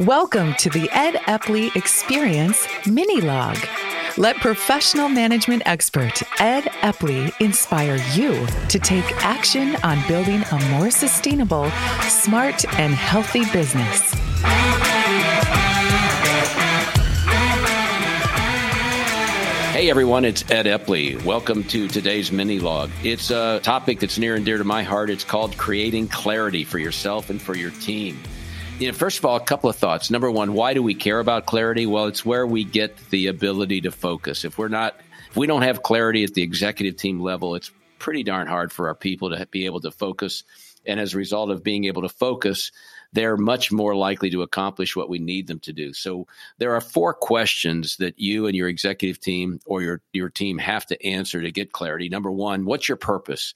Welcome to the Ed Epley Experience Mini Log. Let professional management expert Ed Epley inspire you to take action on building a more sustainable, smart, and healthy business. Hey everyone, it's Ed Epley. Welcome to today's mini log. It's a topic that's near and dear to my heart. It's called creating clarity for yourself and for your team you know, first of all, a couple of thoughts. Number one, why do we care about clarity? Well, it's where we get the ability to focus. If we're not, if we don't have clarity at the executive team level, it's pretty darn hard for our people to be able to focus. And as a result of being able to focus, they're much more likely to accomplish what we need them to do. So there are four questions that you and your executive team or your, your team have to answer to get clarity. Number one, what's your purpose?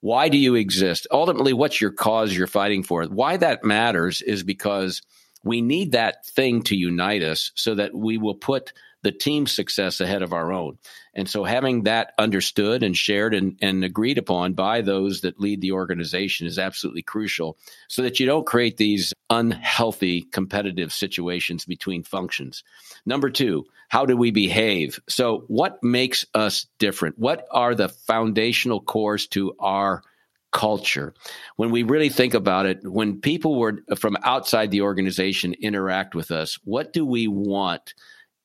Why do you exist? Ultimately, what's your cause you're fighting for? Why that matters is because we need that thing to unite us so that we will put the team's success ahead of our own. And so having that understood and shared and, and agreed upon by those that lead the organization is absolutely crucial so that you don't create these unhealthy competitive situations between functions. Number two, how do we behave? So what makes us different? What are the foundational cores to our culture. When we really think about it, when people were from outside the organization interact with us, what do we want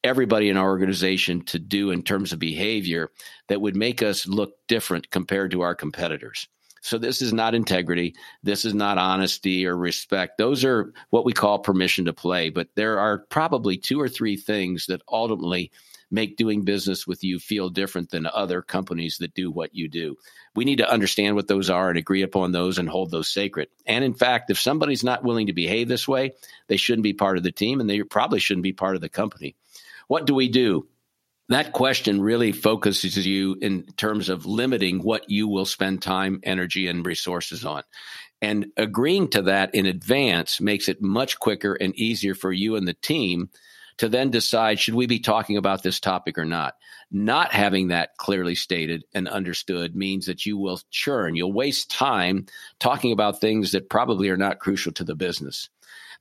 everybody in our organization to do in terms of behavior that would make us look different compared to our competitors. So this is not integrity. This is not honesty or respect. Those are what we call permission to play. But there are probably two or three things that ultimately make doing business with you feel different than other companies that do what you do. We need to understand what those are and agree upon those and hold those sacred. And in fact, if somebody's not willing to behave this way, they shouldn't be part of the team and they probably shouldn't be part of the company. What do we do? That question really focuses you in terms of limiting what you will spend time, energy, and resources on. And agreeing to that in advance makes it much quicker and easier for you and the team to then decide should we be talking about this topic or not. Not having that clearly stated and understood means that you will churn, you'll waste time talking about things that probably are not crucial to the business.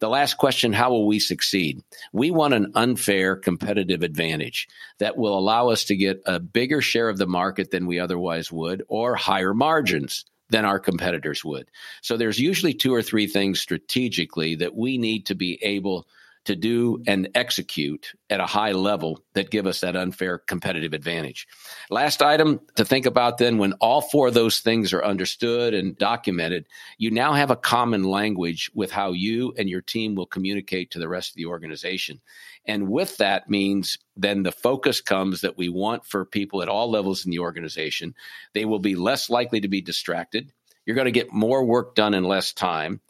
The last question how will we succeed? We want an unfair competitive advantage that will allow us to get a bigger share of the market than we otherwise would or higher margins than our competitors would. So there's usually two or three things strategically that we need to be able to do and execute at a high level that give us that unfair competitive advantage. Last item to think about then when all four of those things are understood and documented, you now have a common language with how you and your team will communicate to the rest of the organization. And with that means then the focus comes that we want for people at all levels in the organization. They will be less likely to be distracted. You're going to get more work done in less time.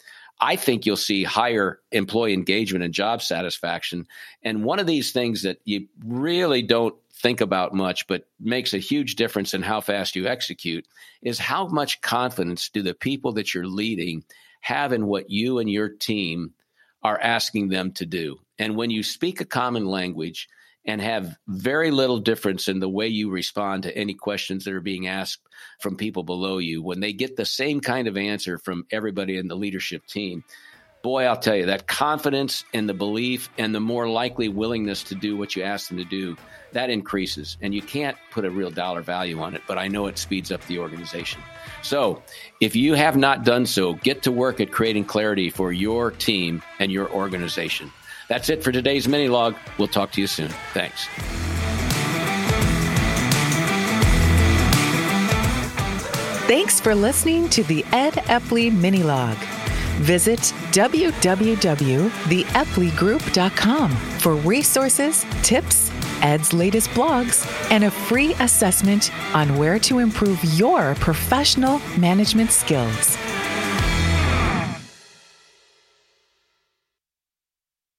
I think you'll see higher employee engagement and job satisfaction. And one of these things that you really don't think about much, but makes a huge difference in how fast you execute is how much confidence do the people that you're leading have in what you and your team are asking them to do. And when you speak a common language, and have very little difference in the way you respond to any questions that are being asked from people below you. When they get the same kind of answer from everybody in the leadership team boy i'll tell you that confidence and the belief and the more likely willingness to do what you ask them to do that increases. And you can't put a real dollar value on it but i know it speeds up the organization. So if you have not done so get to work at creating clarity for your team and your organization that's it for today's mini log. We'll talk to you soon. Thanks. Thanks for listening to the Ed Epley mini log. Visit www.theepleygroup.com for resources, tips, Ed's latest blogs, and a free assessment on where to improve your professional management skills.